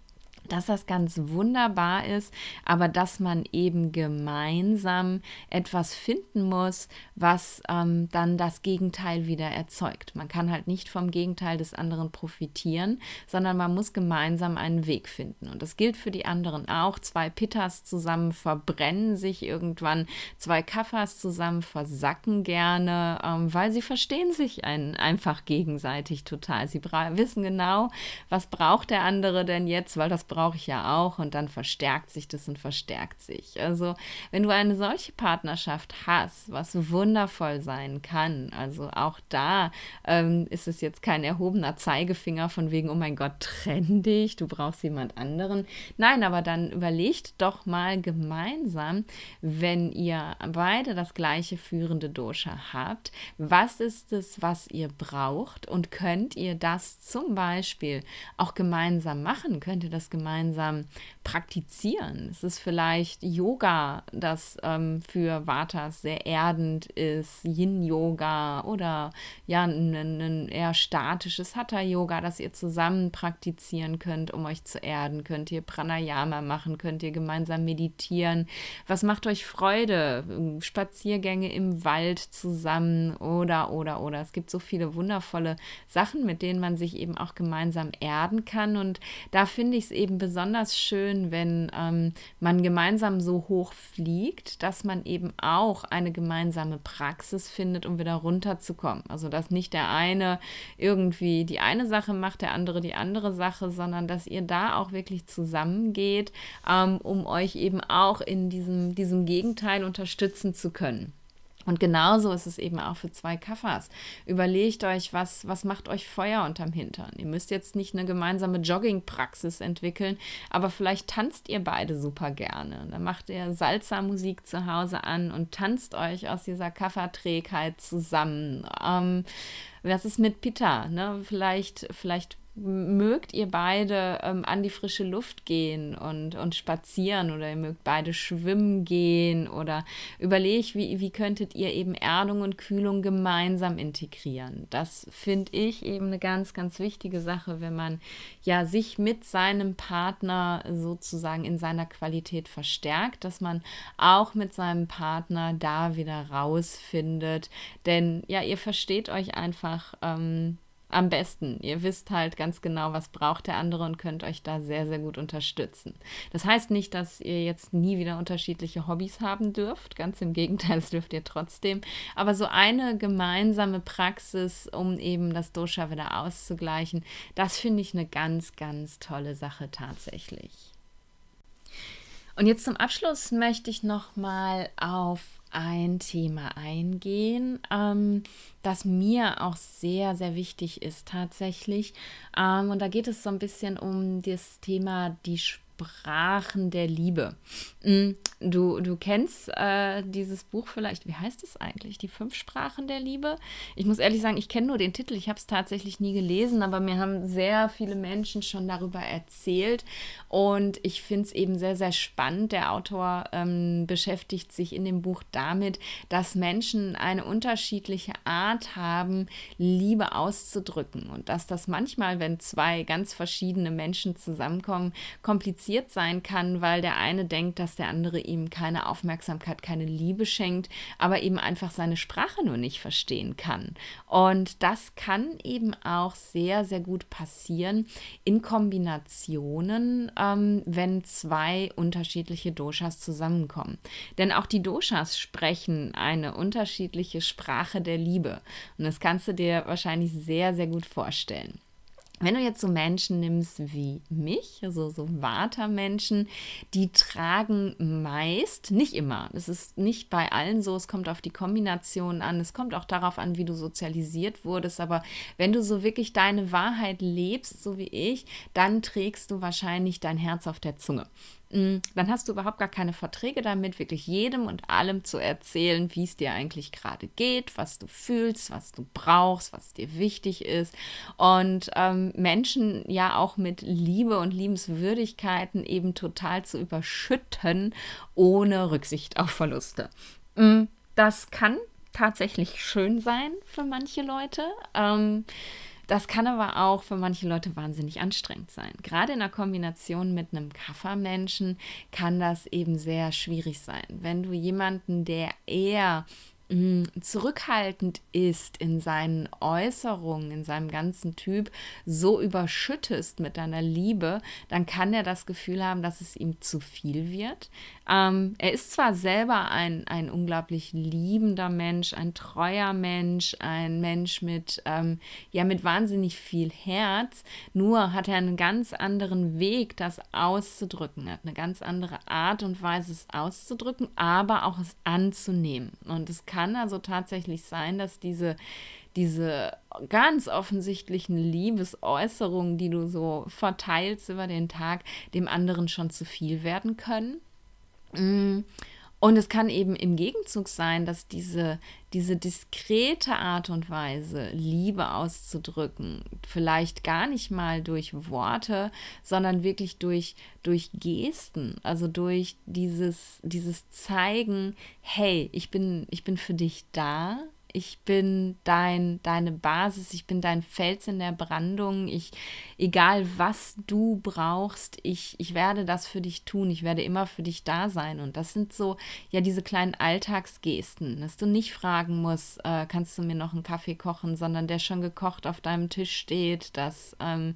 dass das ganz wunderbar ist, aber dass man eben gemeinsam etwas finden muss, was ähm, dann das Gegenteil wieder erzeugt. Man kann halt nicht vom Gegenteil des anderen profitieren, sondern man muss gemeinsam einen Weg finden. Und das gilt für die anderen auch. Zwei Pittas zusammen verbrennen sich irgendwann, zwei Kaffers zusammen versacken gerne, ähm, weil sie verstehen sich ein, einfach gegenseitig total. Sie wissen genau, was braucht der andere denn jetzt, weil das braucht brauche ich ja auch und dann verstärkt sich das und verstärkt sich. Also wenn du eine solche Partnerschaft hast, was wundervoll sein kann, also auch da ähm, ist es jetzt kein erhobener Zeigefinger von wegen, oh mein Gott, trenn dich, du brauchst jemand anderen. Nein, aber dann überlegt doch mal gemeinsam, wenn ihr beide das gleiche führende Dosha habt, was ist es, was ihr braucht und könnt ihr das zum Beispiel auch gemeinsam machen? Könnt ihr das gemeinsam praktizieren? Es ist vielleicht Yoga, das ähm, für Vatas sehr erdend ist, Yin-Yoga oder ja, ein eher statisches Hatha-Yoga, das ihr zusammen praktizieren könnt, um euch zu erden. Könnt ihr Pranayama machen, könnt ihr gemeinsam meditieren. Was macht euch Freude? Spaziergänge im Wald zusammen oder, oder, oder. Es gibt so viele wundervolle Sachen, mit denen man sich eben auch gemeinsam erden kann. Und da finde ich es eben besonders schön, wenn ähm, man gemeinsam so hoch fliegt, dass man eben auch eine gemeinsame Praxis findet, um wieder runterzukommen. Also, dass nicht der eine irgendwie die eine Sache macht, der andere die andere Sache, sondern dass ihr da auch wirklich zusammengeht, ähm, um euch eben auch in diesem, diesem Gegenteil unterstützen zu können. Und genauso ist es eben auch für zwei Kaffers. Überlegt euch, was, was macht euch Feuer unterm Hintern? Ihr müsst jetzt nicht eine gemeinsame Joggingpraxis entwickeln, aber vielleicht tanzt ihr beide super gerne. Dann macht ihr Salsa-Musik zu Hause an und tanzt euch aus dieser Kafferträgheit zusammen. Ähm, was ist mit Pita? Ne? Vielleicht, vielleicht mögt ihr beide ähm, an die frische Luft gehen und, und spazieren oder ihr mögt beide schwimmen gehen oder überlegt, wie, wie könntet ihr eben Erdung und Kühlung gemeinsam integrieren. Das finde ich eben eine ganz, ganz wichtige Sache, wenn man ja sich mit seinem Partner sozusagen in seiner Qualität verstärkt, dass man auch mit seinem Partner da wieder rausfindet. Denn ja, ihr versteht euch einfach. Ähm, am besten. Ihr wisst halt ganz genau, was braucht der andere und könnt euch da sehr, sehr gut unterstützen. Das heißt nicht, dass ihr jetzt nie wieder unterschiedliche Hobbys haben dürft. Ganz im Gegenteil, das dürft ihr trotzdem. Aber so eine gemeinsame Praxis, um eben das Dosha wieder auszugleichen, das finde ich eine ganz, ganz tolle Sache tatsächlich. Und jetzt zum Abschluss möchte ich noch mal auf ein Thema eingehen, ähm, das mir auch sehr, sehr wichtig ist tatsächlich. Ähm, und da geht es so ein bisschen um das Thema die Sprachen der Liebe. Mm, du, du kennst äh, dieses Buch vielleicht, wie heißt es eigentlich? Die fünf Sprachen der Liebe? Ich muss ehrlich sagen, ich kenne nur den Titel, ich habe es tatsächlich nie gelesen, aber mir haben sehr viele Menschen schon darüber erzählt und ich finde es eben sehr, sehr spannend. Der Autor ähm, beschäftigt sich in dem Buch damit, dass Menschen eine unterschiedliche Art haben, Liebe auszudrücken und dass das manchmal, wenn zwei ganz verschiedene Menschen zusammenkommen, kompliziert kompliziert sein kann, weil der eine denkt, dass der andere ihm keine Aufmerksamkeit, keine Liebe schenkt, aber eben einfach seine Sprache nur nicht verstehen kann. Und das kann eben auch sehr, sehr gut passieren in Kombinationen, ähm, wenn zwei unterschiedliche Doshas zusammenkommen. Denn auch die Doshas sprechen eine unterschiedliche Sprache der Liebe. Und das kannst du dir wahrscheinlich sehr, sehr gut vorstellen. Wenn du jetzt so Menschen nimmst wie mich, also so Vata-Menschen, die tragen meist, nicht immer, es ist nicht bei allen so, es kommt auf die Kombination an, es kommt auch darauf an, wie du sozialisiert wurdest, aber wenn du so wirklich deine Wahrheit lebst, so wie ich, dann trägst du wahrscheinlich dein Herz auf der Zunge. Mm, dann hast du überhaupt gar keine Verträge damit, wirklich jedem und allem zu erzählen, wie es dir eigentlich gerade geht, was du fühlst, was du brauchst, was dir wichtig ist. Und ähm, Menschen ja auch mit Liebe und Liebenswürdigkeiten eben total zu überschütten, ohne Rücksicht auf Verluste. Mm, das kann tatsächlich schön sein für manche Leute. Ähm, das kann aber auch für manche Leute wahnsinnig anstrengend sein. Gerade in der Kombination mit einem Kaffermenschen kann das eben sehr schwierig sein. Wenn du jemanden, der eher zurückhaltend ist in seinen Äußerungen, in seinem ganzen Typ, so überschüttest mit deiner Liebe, dann kann er das Gefühl haben, dass es ihm zu viel wird. Ähm, er ist zwar selber ein, ein unglaublich liebender Mensch, ein treuer Mensch, ein Mensch mit, ähm, ja, mit wahnsinnig viel Herz, nur hat er einen ganz anderen Weg, das auszudrücken, hat eine ganz andere Art und Weise, es auszudrücken, aber auch es anzunehmen. Und es kann also tatsächlich sein, dass diese diese ganz offensichtlichen Liebesäußerungen, die du so verteilst über den Tag, dem anderen schon zu viel werden können. Mm. Und es kann eben im Gegenzug sein, dass diese, diese diskrete Art und Weise, Liebe auszudrücken, vielleicht gar nicht mal durch Worte, sondern wirklich durch, durch Gesten, also durch dieses, dieses Zeigen, hey, ich bin, ich bin für dich da, ich bin dein, deine Basis, ich bin dein Fels in der Brandung. Ich, egal was du brauchst, ich, ich werde das für dich tun. Ich werde immer für dich da sein. Und das sind so, ja, diese kleinen Alltagsgesten, dass du nicht fragen musst, äh, kannst du mir noch einen Kaffee kochen, sondern der schon gekocht auf deinem Tisch steht, dass, ähm,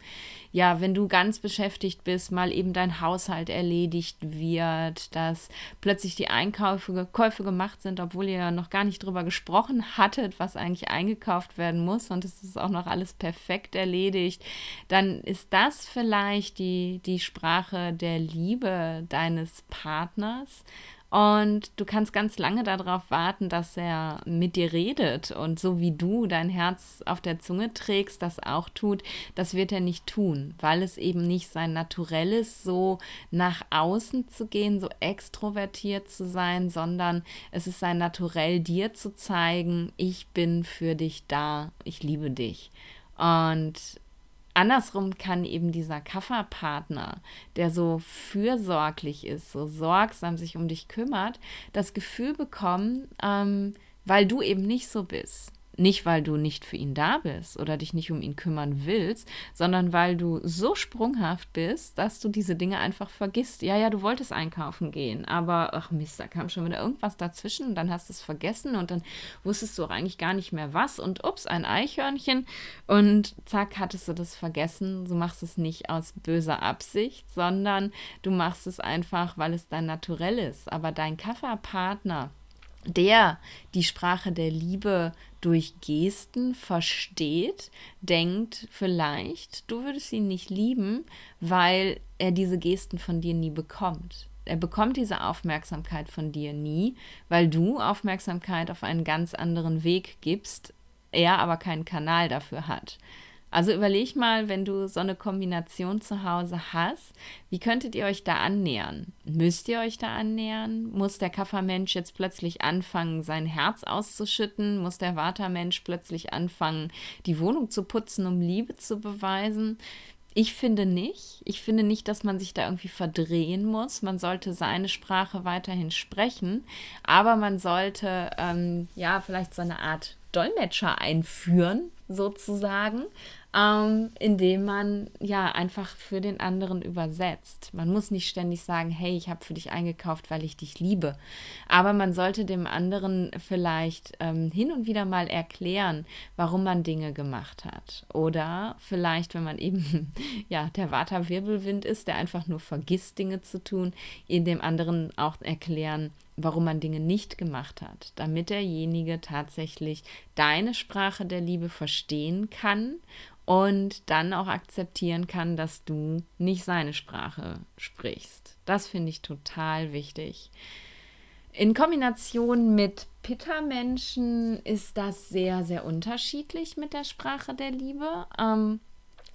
ja, wenn du ganz beschäftigt bist, mal eben dein Haushalt erledigt wird, dass plötzlich die Einkäufe Käufe gemacht sind, obwohl ihr noch gar nicht drüber gesprochen habt hattet, was eigentlich eingekauft werden muss und es ist auch noch alles perfekt erledigt, dann ist das vielleicht die, die Sprache der Liebe deines Partners. Und du kannst ganz lange darauf warten, dass er mit dir redet und so wie du dein Herz auf der Zunge trägst, das auch tut, das wird er nicht tun, weil es eben nicht sein Naturell ist, so nach außen zu gehen, so extrovertiert zu sein, sondern es ist sein Naturell, dir zu zeigen, ich bin für dich da, ich liebe dich. Und Andersrum kann eben dieser Kafferpartner, der so fürsorglich ist, so sorgsam sich um dich kümmert, das Gefühl bekommen, ähm, weil du eben nicht so bist, nicht, weil du nicht für ihn da bist oder dich nicht um ihn kümmern willst, sondern weil du so sprunghaft bist, dass du diese Dinge einfach vergisst. Ja, ja, du wolltest einkaufen gehen, aber ach Mist, da kam schon wieder irgendwas dazwischen und dann hast du es vergessen und dann wusstest du auch eigentlich gar nicht mehr was und ups, ein Eichhörnchen und zack, hattest du das vergessen. Du machst es nicht aus böser Absicht, sondern du machst es einfach, weil es dein Naturell ist. Aber dein Kafferpartner, der die Sprache der Liebe durch Gesten versteht, denkt vielleicht, du würdest ihn nicht lieben, weil er diese Gesten von dir nie bekommt. Er bekommt diese Aufmerksamkeit von dir nie, weil du Aufmerksamkeit auf einen ganz anderen Weg gibst, er aber keinen Kanal dafür hat. Also überleg mal, wenn du so eine Kombination zu Hause hast, wie könntet ihr euch da annähern? Müsst ihr euch da annähern? Muss der Kaffermensch jetzt plötzlich anfangen, sein Herz auszuschütten? Muss der Watermensch plötzlich anfangen, die Wohnung zu putzen, um Liebe zu beweisen? Ich finde nicht. Ich finde nicht, dass man sich da irgendwie verdrehen muss. Man sollte seine Sprache weiterhin sprechen, aber man sollte ähm, ja vielleicht so eine Art Dolmetscher einführen, sozusagen, ähm, indem man ja einfach für den anderen übersetzt. Man muss nicht ständig sagen, hey, ich habe für dich eingekauft, weil ich dich liebe. Aber man sollte dem anderen vielleicht ähm, hin und wieder mal erklären, warum man Dinge gemacht hat. Oder vielleicht, wenn man eben ja der Vata-Wirbelwind ist, der einfach nur vergisst, Dinge zu tun, in dem anderen auch erklären, warum man Dinge nicht gemacht hat, damit derjenige tatsächlich deine Sprache der Liebe verstehen kann und dann auch akzeptieren kann, dass du nicht seine Sprache sprichst. Das finde ich total wichtig. In Kombination mit Pitta-Menschen ist das sehr, sehr unterschiedlich mit der Sprache der Liebe. Ähm,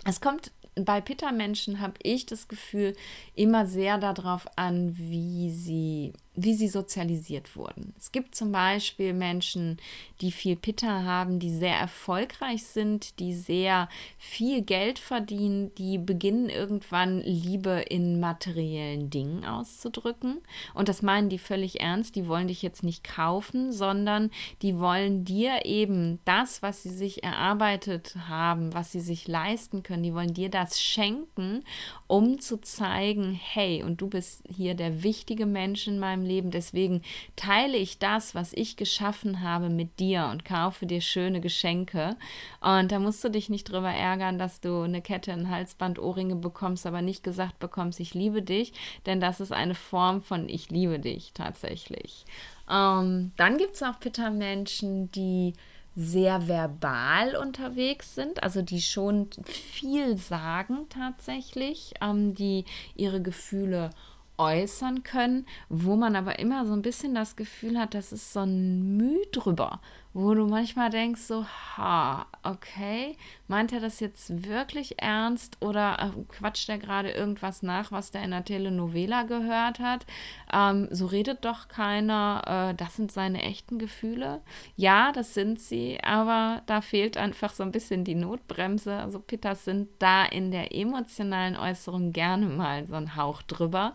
es kommt bei Pitta-Menschen, habe ich das Gefühl, immer sehr darauf an, wie sie wie sie sozialisiert wurden. Es gibt zum Beispiel Menschen, die viel Pitta haben, die sehr erfolgreich sind, die sehr viel Geld verdienen, die beginnen irgendwann Liebe in materiellen Dingen auszudrücken. Und das meinen die völlig ernst. Die wollen dich jetzt nicht kaufen, sondern die wollen dir eben das, was sie sich erarbeitet haben, was sie sich leisten können, die wollen dir das schenken, um zu zeigen, hey, und du bist hier der wichtige Mensch in meinem Leben. Deswegen teile ich das, was ich geschaffen habe, mit dir und kaufe dir schöne Geschenke. Und da musst du dich nicht drüber ärgern, dass du eine Kette, ein Halsband, Ohrringe bekommst, aber nicht gesagt bekommst, ich liebe dich, denn das ist eine Form von ich liebe dich tatsächlich. Ähm, dann gibt es auch Pitta-Menschen, die sehr verbal unterwegs sind, also die schon viel sagen tatsächlich, ähm, die ihre Gefühle äußern können, wo man aber immer so ein bisschen das Gefühl hat, das ist so ein Mühe drüber wo du manchmal denkst, so, ha, okay, meint er das jetzt wirklich ernst oder äh, quatscht er gerade irgendwas nach, was der in der Telenovela gehört hat? Ähm, so redet doch keiner, äh, das sind seine echten Gefühle. Ja, das sind sie, aber da fehlt einfach so ein bisschen die Notbremse. Also Pitters sind da in der emotionalen Äußerung gerne mal so ein Hauch drüber.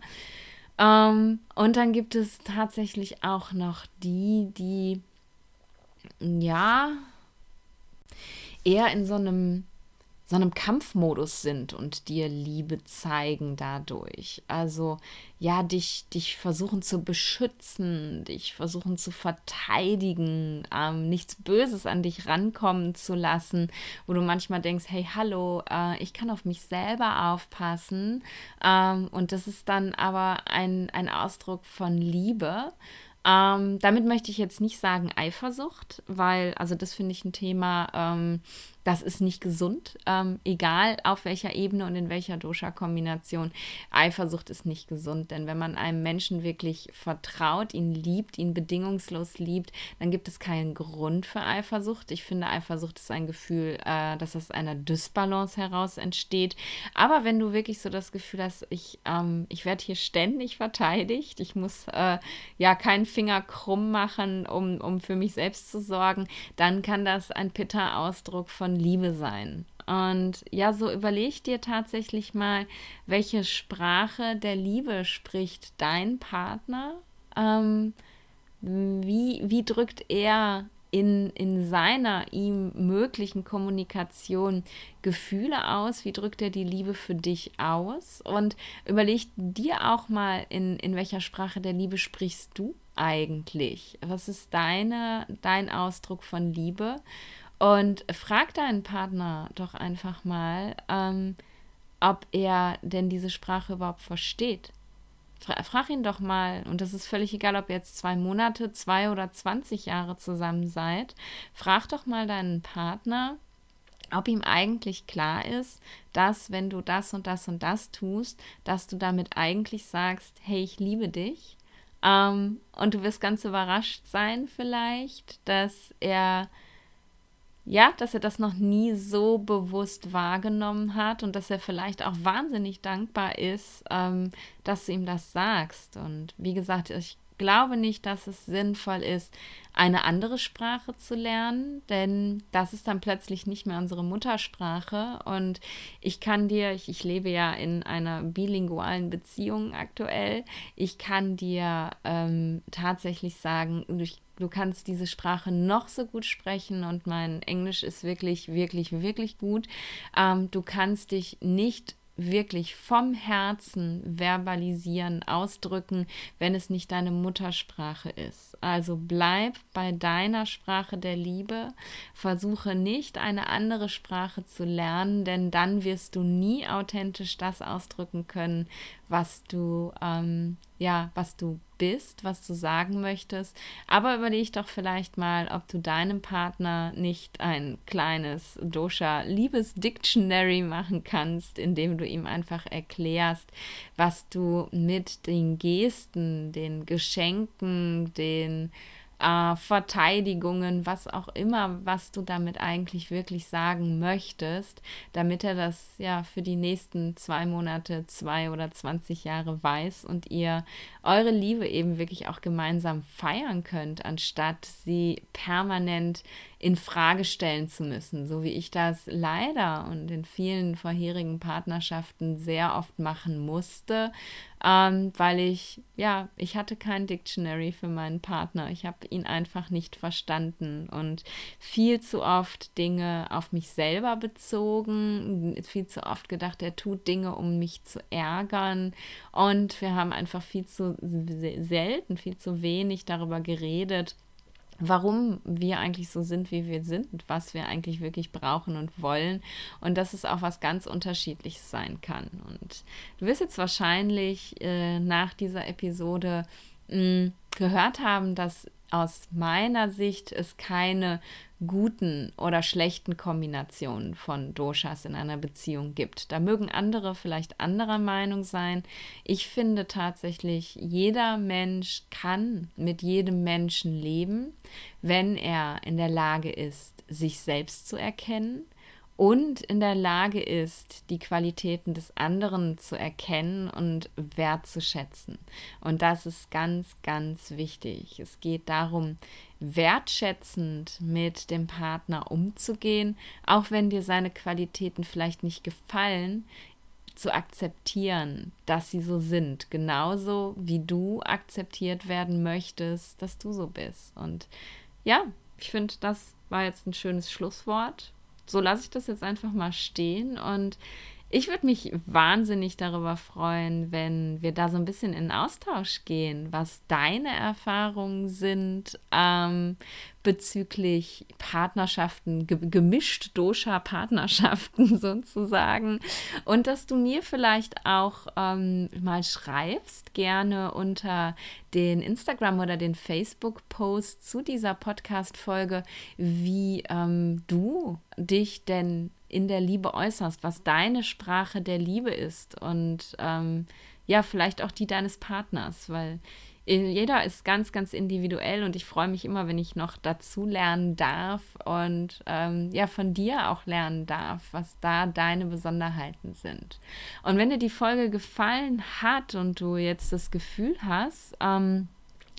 Ähm, und dann gibt es tatsächlich auch noch die, die ja, eher in so einem, so einem Kampfmodus sind und dir Liebe zeigen dadurch. Also ja, dich, dich versuchen zu beschützen, dich versuchen zu verteidigen, ähm, nichts Böses an dich rankommen zu lassen, wo du manchmal denkst, hey, hallo, äh, ich kann auf mich selber aufpassen. Ähm, und das ist dann aber ein, ein Ausdruck von Liebe. Ähm, damit möchte ich jetzt nicht sagen Eifersucht, weil, also das finde ich ein Thema, ähm, das ist nicht gesund, ähm, egal auf welcher Ebene und in welcher Dosha-Kombination. Eifersucht ist nicht gesund, denn wenn man einem Menschen wirklich vertraut, ihn liebt, ihn bedingungslos liebt, dann gibt es keinen Grund für Eifersucht. Ich finde, Eifersucht ist ein Gefühl, äh, dass aus einer Dysbalance heraus entsteht. Aber wenn du wirklich so das Gefühl hast, ich, ähm, ich werde hier ständig verteidigt, ich muss äh, ja keinen Finger krumm machen, um, um für mich selbst zu sorgen, dann kann das ein Pitta-Ausdruck von von Liebe sein. Und ja, so überleg dir tatsächlich mal, welche Sprache der Liebe spricht dein Partner? Ähm, wie, wie drückt er in, in seiner ihm möglichen Kommunikation Gefühle aus? Wie drückt er die Liebe für dich aus? Und überleg dir auch mal, in, in welcher Sprache der Liebe sprichst du eigentlich? Was ist deine, dein Ausdruck von Liebe? Und frag deinen Partner doch einfach mal, ähm, ob er denn diese Sprache überhaupt versteht. Fra frag ihn doch mal, und das ist völlig egal, ob ihr jetzt zwei Monate, zwei oder 20 Jahre zusammen seid, frag doch mal deinen Partner, ob ihm eigentlich klar ist, dass wenn du das und das und das tust, dass du damit eigentlich sagst, hey, ich liebe dich. Ähm, und du wirst ganz überrascht sein vielleicht, dass er ja, dass er das noch nie so bewusst wahrgenommen hat und dass er vielleicht auch wahnsinnig dankbar ist, ähm, dass du ihm das sagst. Und wie gesagt, ich glaube nicht, dass es sinnvoll ist, eine andere Sprache zu lernen, denn das ist dann plötzlich nicht mehr unsere Muttersprache. Und ich kann dir, ich, ich lebe ja in einer bilingualen Beziehung aktuell, ich kann dir ähm, tatsächlich sagen, ich du kannst diese Sprache noch so gut sprechen und mein Englisch ist wirklich, wirklich, wirklich gut. Ähm, du kannst dich nicht wirklich vom Herzen verbalisieren, ausdrücken, wenn es nicht deine Muttersprache ist. Also bleib bei deiner Sprache der Liebe, versuche nicht eine andere Sprache zu lernen, denn dann wirst du nie authentisch das ausdrücken können, was du ähm, ja, was du bist, was du sagen möchtest. Aber überleg doch vielleicht mal, ob du deinem Partner nicht ein kleines Dosha-Liebes-Dictionary machen kannst, indem du ihm einfach erklärst, was du mit den Gesten, den Geschenken, den äh, Verteidigungen, was auch immer, was du damit eigentlich wirklich sagen möchtest, damit er das ja für die nächsten zwei Monate, zwei oder 20 Jahre weiß und ihr eure Liebe eben wirklich auch gemeinsam feiern könnt, anstatt sie permanent in Frage stellen zu müssen, so wie ich das leider und in vielen vorherigen Partnerschaften sehr oft machen musste, ähm, weil ich, ja, ich hatte kein Dictionary für meinen Partner. Ich habe ihn einfach nicht verstanden und viel zu oft Dinge auf mich selber bezogen, viel zu oft gedacht, er tut Dinge, um mich zu ärgern und wir haben einfach viel zu selten, viel zu wenig darüber geredet warum wir eigentlich so sind, wie wir sind, was wir eigentlich wirklich brauchen und wollen und dass es auch was ganz Unterschiedliches sein kann. Und du wirst jetzt wahrscheinlich äh, nach dieser Episode mh, hm, gehört haben, dass aus meiner Sicht es keine guten oder schlechten Kombinationen von Doshas in einer Beziehung gibt. Da mögen andere vielleicht anderer Meinung sein. Ich finde tatsächlich, jeder Mensch kann mit jedem Menschen leben, wenn er in der Lage ist, sich selbst zu erkennen und in der Lage ist, die Qualitäten des anderen zu erkennen und wertzuschätzen. Und das ist ganz, ganz wichtig. Es geht darum, wertschätzend mit dem Partner umzugehen, auch wenn dir seine Qualitäten vielleicht nicht gefallen, zu akzeptieren, dass sie so sind, genauso wie du akzeptiert werden möchtest, dass du so bist. Und ja, ich finde, das war jetzt ein schönes Schlusswort so lasse ich das jetzt einfach mal stehen und ich würde mich wahnsinnig darüber freuen, wenn wir da so ein bisschen in Austausch gehen, was deine Erfahrungen sind ähm, bezüglich Partnerschaften, ge gemischt Dosha-Partnerschaften sozusagen. Und dass du mir vielleicht auch ähm, mal schreibst, gerne unter den Instagram- oder den Facebook-Post zu dieser Podcast-Folge, wie ähm, du dich denn in der Liebe äußerst, was deine Sprache der Liebe ist und ähm, ja, vielleicht auch die deines Partners, weil jeder ist ganz, ganz individuell und ich freue mich immer, wenn ich noch dazu lernen darf und ähm, ja, von dir auch lernen darf, was da deine Besonderheiten sind. Und wenn dir die Folge gefallen hat und du jetzt das Gefühl hast, ähm,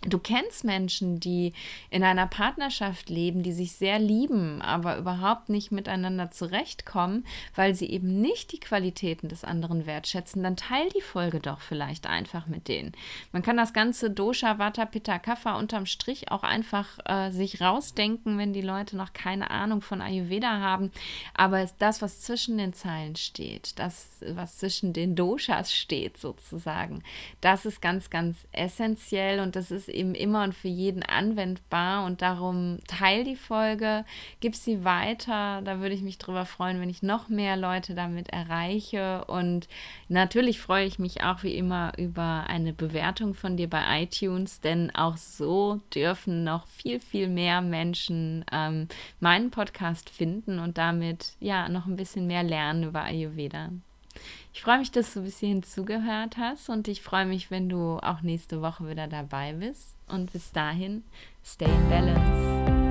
Du kennst Menschen, die in einer Partnerschaft leben, die sich sehr lieben, aber überhaupt nicht miteinander zurechtkommen, weil sie eben nicht die Qualitäten des anderen wertschätzen, dann teil die Folge doch vielleicht einfach mit denen. Man kann das ganze Dosha, Vata, Pitta, Kapha unterm Strich auch einfach äh, sich rausdenken, wenn die Leute noch keine Ahnung von Ayurveda haben. Aber das, was zwischen den Zeilen steht, das, was zwischen den Doshas steht sozusagen, das ist ganz, ganz essentiell und das ist eben immer und für jeden anwendbar und darum teil die Folge, gib sie weiter. Da würde ich mich drüber freuen, wenn ich noch mehr Leute damit erreiche. Und natürlich freue ich mich auch wie immer über eine Bewertung von dir bei iTunes, denn auch so dürfen noch viel, viel mehr Menschen ähm, meinen Podcast finden und damit ja noch ein bisschen mehr lernen über Ayurveda. Ich freue mich, dass du bis hierhin zugehört hast und ich freue mich, wenn du auch nächste Woche wieder dabei bist. Und bis dahin, stay in balance.